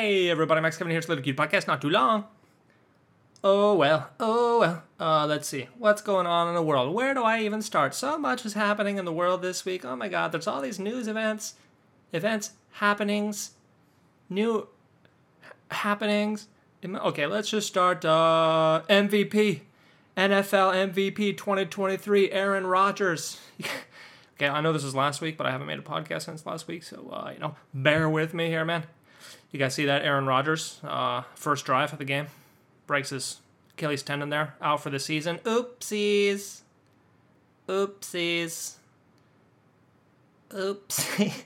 Hey everybody, Max Kevin here. It's a Little Cute Podcast. Not too long. Oh well, oh well. Uh, let's see. What's going on in the world? Where do I even start? So much is happening in the world this week. Oh my god, there's all these news events, events, happenings, new happenings. Okay, let's just start. Uh, MVP, NFL MVP 2023, Aaron Rodgers. okay, I know this was last week, but I haven't made a podcast since last week, so uh, you know, bear with me here, man. You guys see that Aaron Rodgers, uh, first drive of the game, breaks his Achilles tendon there, out for the season. Oopsies. Oopsies. Oopsie.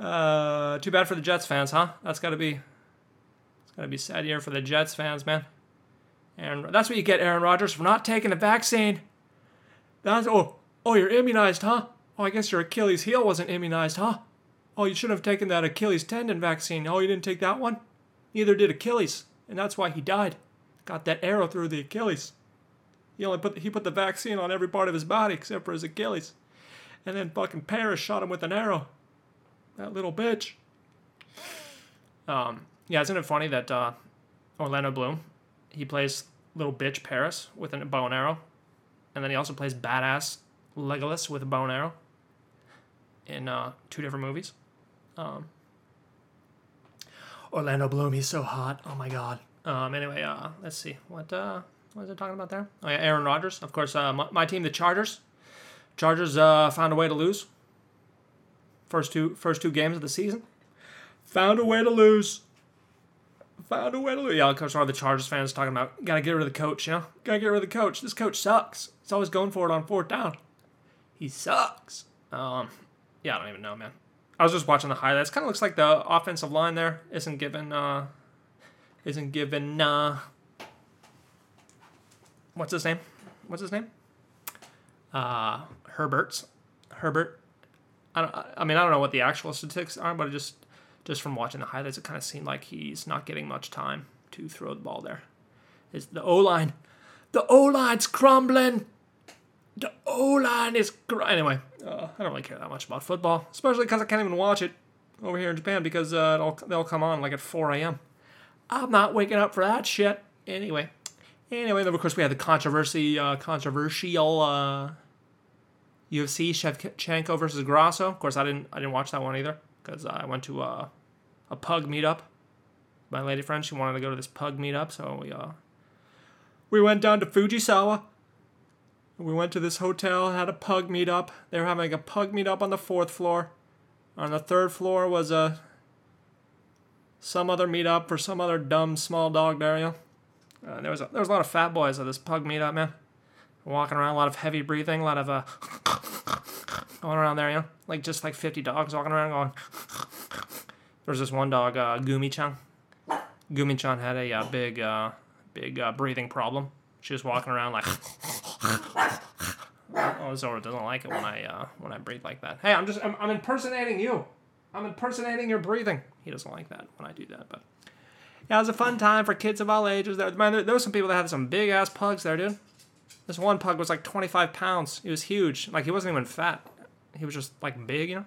Uh, too bad for the Jets fans, huh? That's got to be, it's got to be sad year for the Jets fans, man. And that's what you get, Aaron Rodgers, for not taking the vaccine. That's oh, oh, you're immunized, huh? Oh, I guess your Achilles heel wasn't immunized, huh? Oh, you should have taken that Achilles tendon vaccine. Oh, you didn't take that one? Neither did Achilles, and that's why he died. Got that arrow through the Achilles. He only put he put the vaccine on every part of his body except for his Achilles. And then fucking Paris shot him with an arrow. That little bitch. Um, yeah, isn't it funny that uh, Orlando Bloom, he plays little bitch Paris with a bow and arrow, and then he also plays badass Legolas with a bow and arrow in uh, two different movies. Um, Orlando Bloom, he's so hot. Oh my god. Um, anyway, uh, let's see what uh, what was I talking about there? Oh yeah, Aaron Rodgers. Of course, uh, my, my team, the Chargers. Chargers uh, found a way to lose. First two first two games of the season, found a way to lose. Found a way to lose. Yeah, of course, all the Chargers fans talking about gotta get rid of the coach. You know, gotta get rid of the coach. This coach sucks. He's always going for it on fourth down. He sucks. Um, yeah, I don't even know, man. I was just watching the highlights. Kind of looks like the offensive line there isn't given uh, isn't given uh, what's his name? What's his name? Uh, Herbert's Herbert. I don't. I mean, I don't know what the actual statistics are, but just just from watching the highlights, it kind of seemed like he's not getting much time to throw the ball there. Is the O line? The O line's crumbling. The O line is gr- anyway. Uh, I don't really care that much about football, especially because I can't even watch it over here in Japan because uh, it'll, they'll come on like at 4 a.m. I'm not waking up for that shit. Anyway, anyway, then of course we had the controversy, uh, controversial uh, UFC Shevchenko versus Grasso. Of course, I didn't I didn't watch that one either because I went to uh, a pug meetup. My lady friend, she wanted to go to this pug meetup, so we uh, we went down to Fujisawa. We went to this hotel, had a pug meetup. They were having a pug meetup on the fourth floor. On the third floor was a some other meetup for some other dumb small dog know? uh, there was a, there was a lot of fat boys at this pug meetup, man. Walking around, a lot of heavy breathing, a lot of uh, going around there, you know, like just like 50 dogs walking around going. There was this one dog, uh, Gumi-chan. Gumi-chan had a uh, big, uh, big uh, breathing problem. She was walking around like. oh, Zoro doesn't like it when I uh, when I breathe like that. Hey, I'm just I'm, I'm impersonating you. I'm impersonating your breathing. He doesn't like that when I do that, but yeah, it was a fun time for kids of all ages. There, man, there, there some people that had some big ass pugs there, dude. This one pug was like 25 pounds. He was huge. Like he wasn't even fat. He was just like big, you know.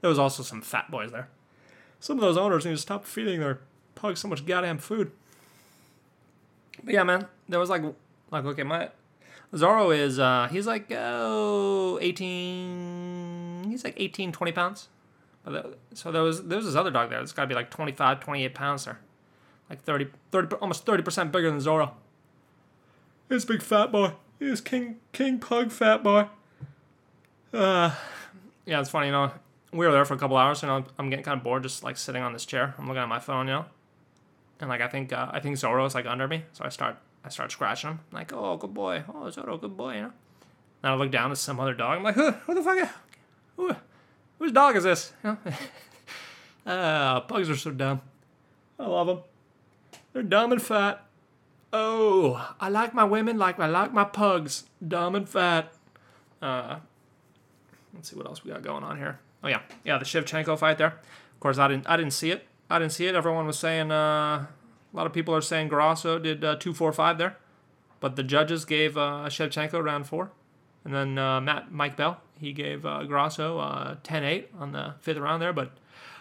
There was also some fat boys there. Some of those owners need to stop feeding their pugs so much goddamn food. But yeah, man, there was like like okay, my Zoro is uh he's like oh 18 he's like 18 20 pounds. So there was there was this other dog there. It's got to be like 25 28 pounds there. Like 30 30 almost 30% bigger than Zoro. This big fat boy. He's king king pug fat boy. Uh yeah, it's funny, you know. We were there for a couple hours, you know. I'm getting kind of bored just like sitting on this chair. I'm looking at my phone, you know and like I think uh, I think Zoro's like under me, so I start I start scratching him, like oh good boy, oh Zoro good boy, you know. And I look down at some other dog. I'm like who who the fuck, who whose dog is this? You know? uh, pugs are so dumb. I love them. They're dumb and fat. Oh, I like my women like I like my pugs, dumb and fat. Uh, let's see what else we got going on here. Oh yeah, yeah, the Shevchenko fight there. Of course, I didn't I didn't see it. I didn't see it. Everyone was saying, uh, a lot of people are saying Grasso did uh, 245 there. But the judges gave uh, Shevchenko round four. And then uh, Matt Mike Bell, he gave uh, Grasso uh, 10 8 on the fifth round there. But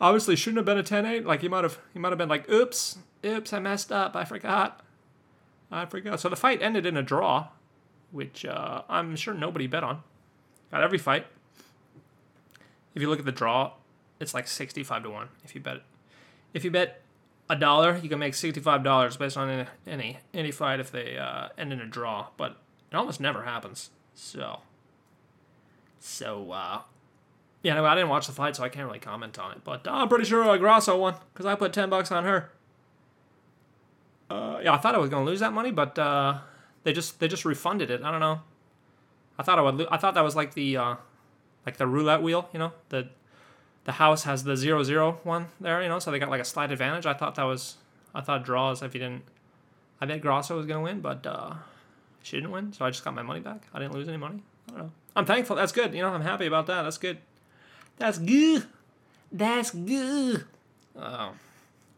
obviously shouldn't have been a 10-8. Like he might have he might have been like, oops, oops, I messed up, I forgot. I forgot. So the fight ended in a draw, which uh, I'm sure nobody bet on. Got every fight. If you look at the draw, it's like 65 to 1 if you bet it. If you bet a dollar, you can make $65 based on any any, any fight if they uh, end in a draw, but it almost never happens. So so uh yeah, no, I didn't watch the fight, so I can't really comment on it. But uh, I'm pretty sure uh, Grasso won because I put ten bucks on her. Uh, yeah, I thought I was gonna lose that money, but uh, they just they just refunded it. I don't know. I thought I would. Lo- I thought that was like the uh, like the roulette wheel. You know, the the house has the zero zero one there. You know, so they got like a slight advantage. I thought that was. I thought draws if you didn't. I bet Grasso was gonna win, but uh, she didn't win, so I just got my money back. I didn't lose any money. I don't know. I'm thankful. That's good. You know, I'm happy about that. That's good. That's good. That's good. Oh.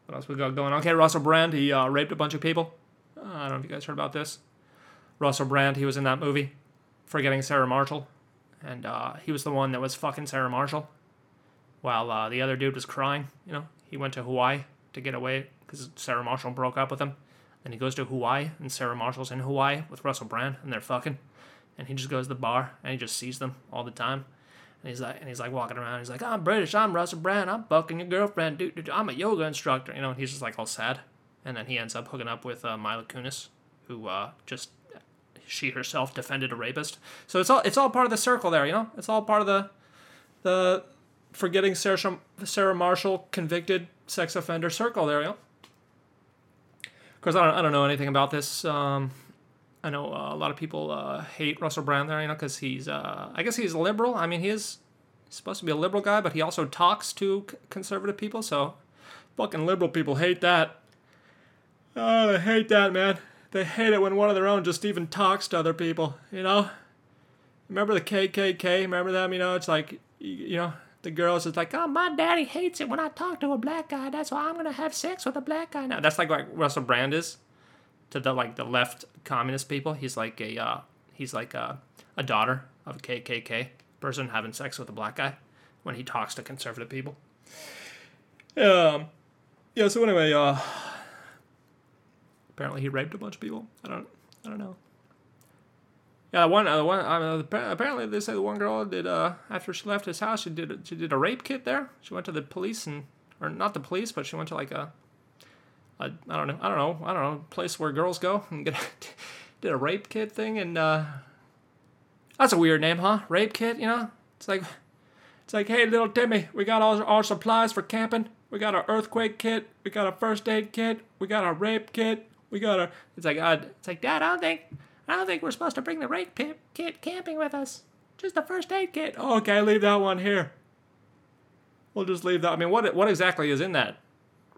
What else we got going on? Okay, Russell Brand, he uh, raped a bunch of people. Uh, I don't know if you guys heard about this. Russell Brand, he was in that movie, Forgetting Sarah Marshall. And uh, he was the one that was fucking Sarah Marshall while uh, the other dude was crying. You know, he went to Hawaii to get away because Sarah Marshall broke up with him. Then he goes to Hawaii, and Sarah Marshall's in Hawaii with Russell Brand, and they're fucking. And he just goes to the bar, and he just sees them all the time. And he's like, and he's like walking around. He's like, I'm British. I'm Russell Brand. I'm fucking your girlfriend, dude. dude I'm a yoga instructor. You know, and he's just like all sad. And then he ends up hooking up with uh, Mila Kunis, who uh, just she herself defended a rapist. So it's all it's all part of the circle there. You know, it's all part of the the forgetting Sarah Sarah Marshall convicted sex offender circle there. You. Of course, I don't I don't know anything about this. Um, I know uh, a lot of people uh, hate Russell Brand there, you know, because he's, uh, I guess he's a liberal. I mean, he is supposed to be a liberal guy, but he also talks to c- conservative people, so fucking liberal people hate that. Oh, they hate that, man. They hate it when one of their own just even talks to other people, you know? Remember the KKK? Remember them? You know, it's like, you know, the girls is like, oh, my daddy hates it when I talk to a black guy. That's why I'm to have sex with a black guy now. That's like what Russell Brand is to the like the left communist people. He's like a uh, he's like a, a daughter of a KKK person having sex with a black guy when he talks to conservative people. Um, yeah. So anyway, uh, apparently he raped a bunch of people. I don't I don't know. Yeah, one uh, one uh, apparently they say the one girl did uh after she left his house she did she did a rape kit there. She went to the police and or not the police, but she went to like a I, I don't know I don't know I don't know place where girls go and get did a rape kit thing and uh, that's a weird name, huh? Rape kit, you know? It's like it's like hey little Timmy, we got all our supplies for camping. We got our earthquake kit. We got a first aid kit. We got our rape kit. We got a. It's like uh, it's like Dad. I don't think I don't think we're supposed to bring the rape kit camping with us. Just the first aid kit. Oh, okay, leave that one here. We'll just leave that. I mean, what what exactly is in that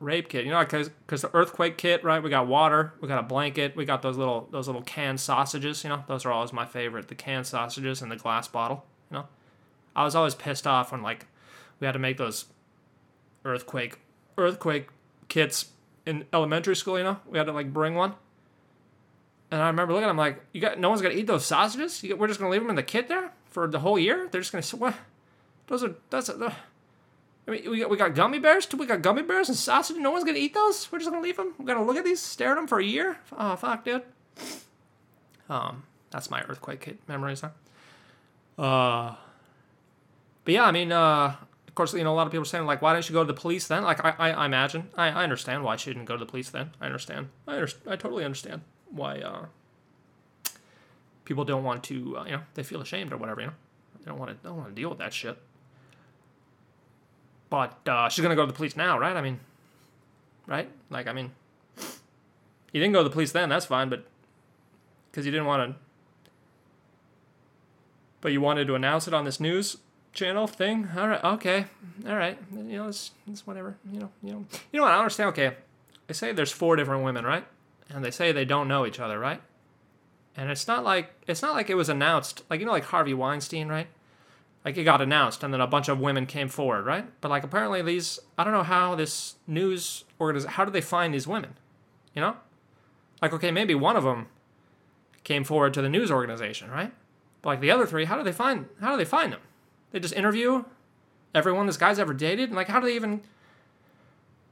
rape kit? You know, because because the earthquake kit, right? We got water, we got a blanket, we got those little those little canned sausages. You know, those are always my favorite. The canned sausages and the glass bottle. You know, I was always pissed off when like we had to make those earthquake earthquake kits in elementary school. You know, we had to like bring one. And I remember looking them like, you got no one's gonna eat those sausages. You, we're just gonna leave them in the kit there for the whole year. They're just gonna what? Those are that's. Uh, I mean, we got we got gummy bears too. We got gummy bears and sausage. No one's gonna eat those. We're just gonna leave them. We gotta look at these, stare at them for a year. Oh fuck, dude. Um, that's my earthquake kit memories, huh? Uh, but yeah, I mean, uh, of course, you know, a lot of people are saying like, why didn't you go to the police then? Like, I, I, I imagine, I, I understand why she didn't go to the police then. I understand. I, under, I totally understand why uh, people don't want to, uh, you know, they feel ashamed or whatever, you know, they don't want to, don't want to deal with that shit. But uh, she's gonna go to the police now, right? I mean, right? Like, I mean, you didn't go to the police then. That's fine, but because you didn't want to, but you wanted to announce it on this news channel thing. All right, okay, all right. You know, it's, it's whatever. You know, you know, you know what? I understand. Okay, they say there's four different women, right? And they say they don't know each other, right? And it's not like it's not like it was announced, like you know, like Harvey Weinstein, right? Like it got announced, and then a bunch of women came forward, right? But like apparently these, I don't know how this news organization, how do they find these women? You know, like okay, maybe one of them came forward to the news organization, right? But like the other three, how do they find? How do they find them? They just interview everyone this guy's ever dated, and like how do they even?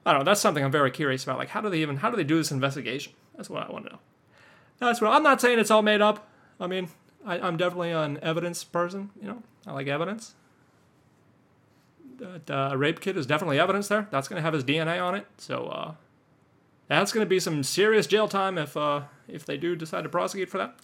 I don't know. That's something I'm very curious about. Like, how do they even how do they do this investigation? That's what I want to know. That's what I'm not saying it's all made up. I mean, I, I'm definitely an evidence person. You know, I like evidence. That uh, rape kit is definitely evidence there. That's gonna have his DNA on it. So uh, that's gonna be some serious jail time if uh, if they do decide to prosecute for that.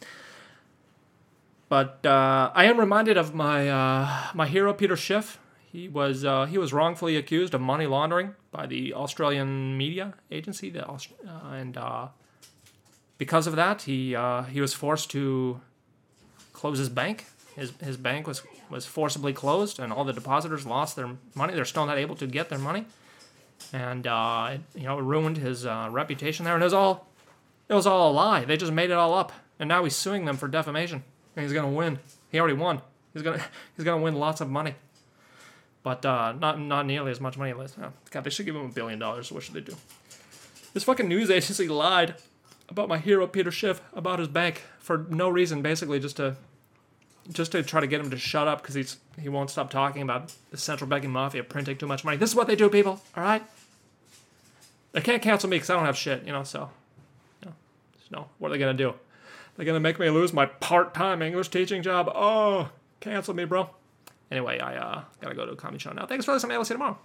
But uh, I am reminded of my uh, my hero Peter Schiff. He was uh, he was wrongfully accused of money laundering by the Australian media agency, the Aust- and because of that, he uh, he was forced to close his bank. His his bank was was forcibly closed, and all the depositors lost their money. They're still not able to get their money, and uh, it, you know it ruined his uh, reputation there. And it was all it was all a lie. They just made it all up, and now he's suing them for defamation. And he's gonna win. He already won. He's gonna he's gonna win lots of money, but uh, not not nearly as much money as oh, God. They should give him a billion dollars. What should they do? This fucking news agency lied about my hero Peter Schiff about his bank for no reason, basically just to just to try to get him to shut up because he's he won't stop talking about the central banking mafia printing too much money. This is what they do, people. All right. They can't cancel me because I don't have shit, you know. So, you know, no. What are they gonna do? They're gonna make me lose my part-time English teaching job. Oh, cancel me, bro. Anyway, I uh, gotta go to a comedy show now. Thanks for listening. I'll see you tomorrow.